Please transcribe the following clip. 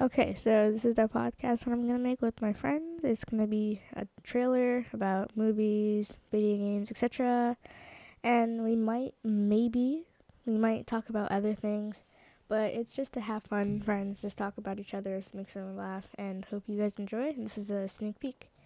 Okay, so this is the podcast that I'm gonna make with my friends. It's gonna be a trailer about movies, video games, etc. And we might, maybe, we might talk about other things, but it's just to have fun, friends, just talk about each other, make someone laugh, and hope you guys enjoy. This is a sneak peek.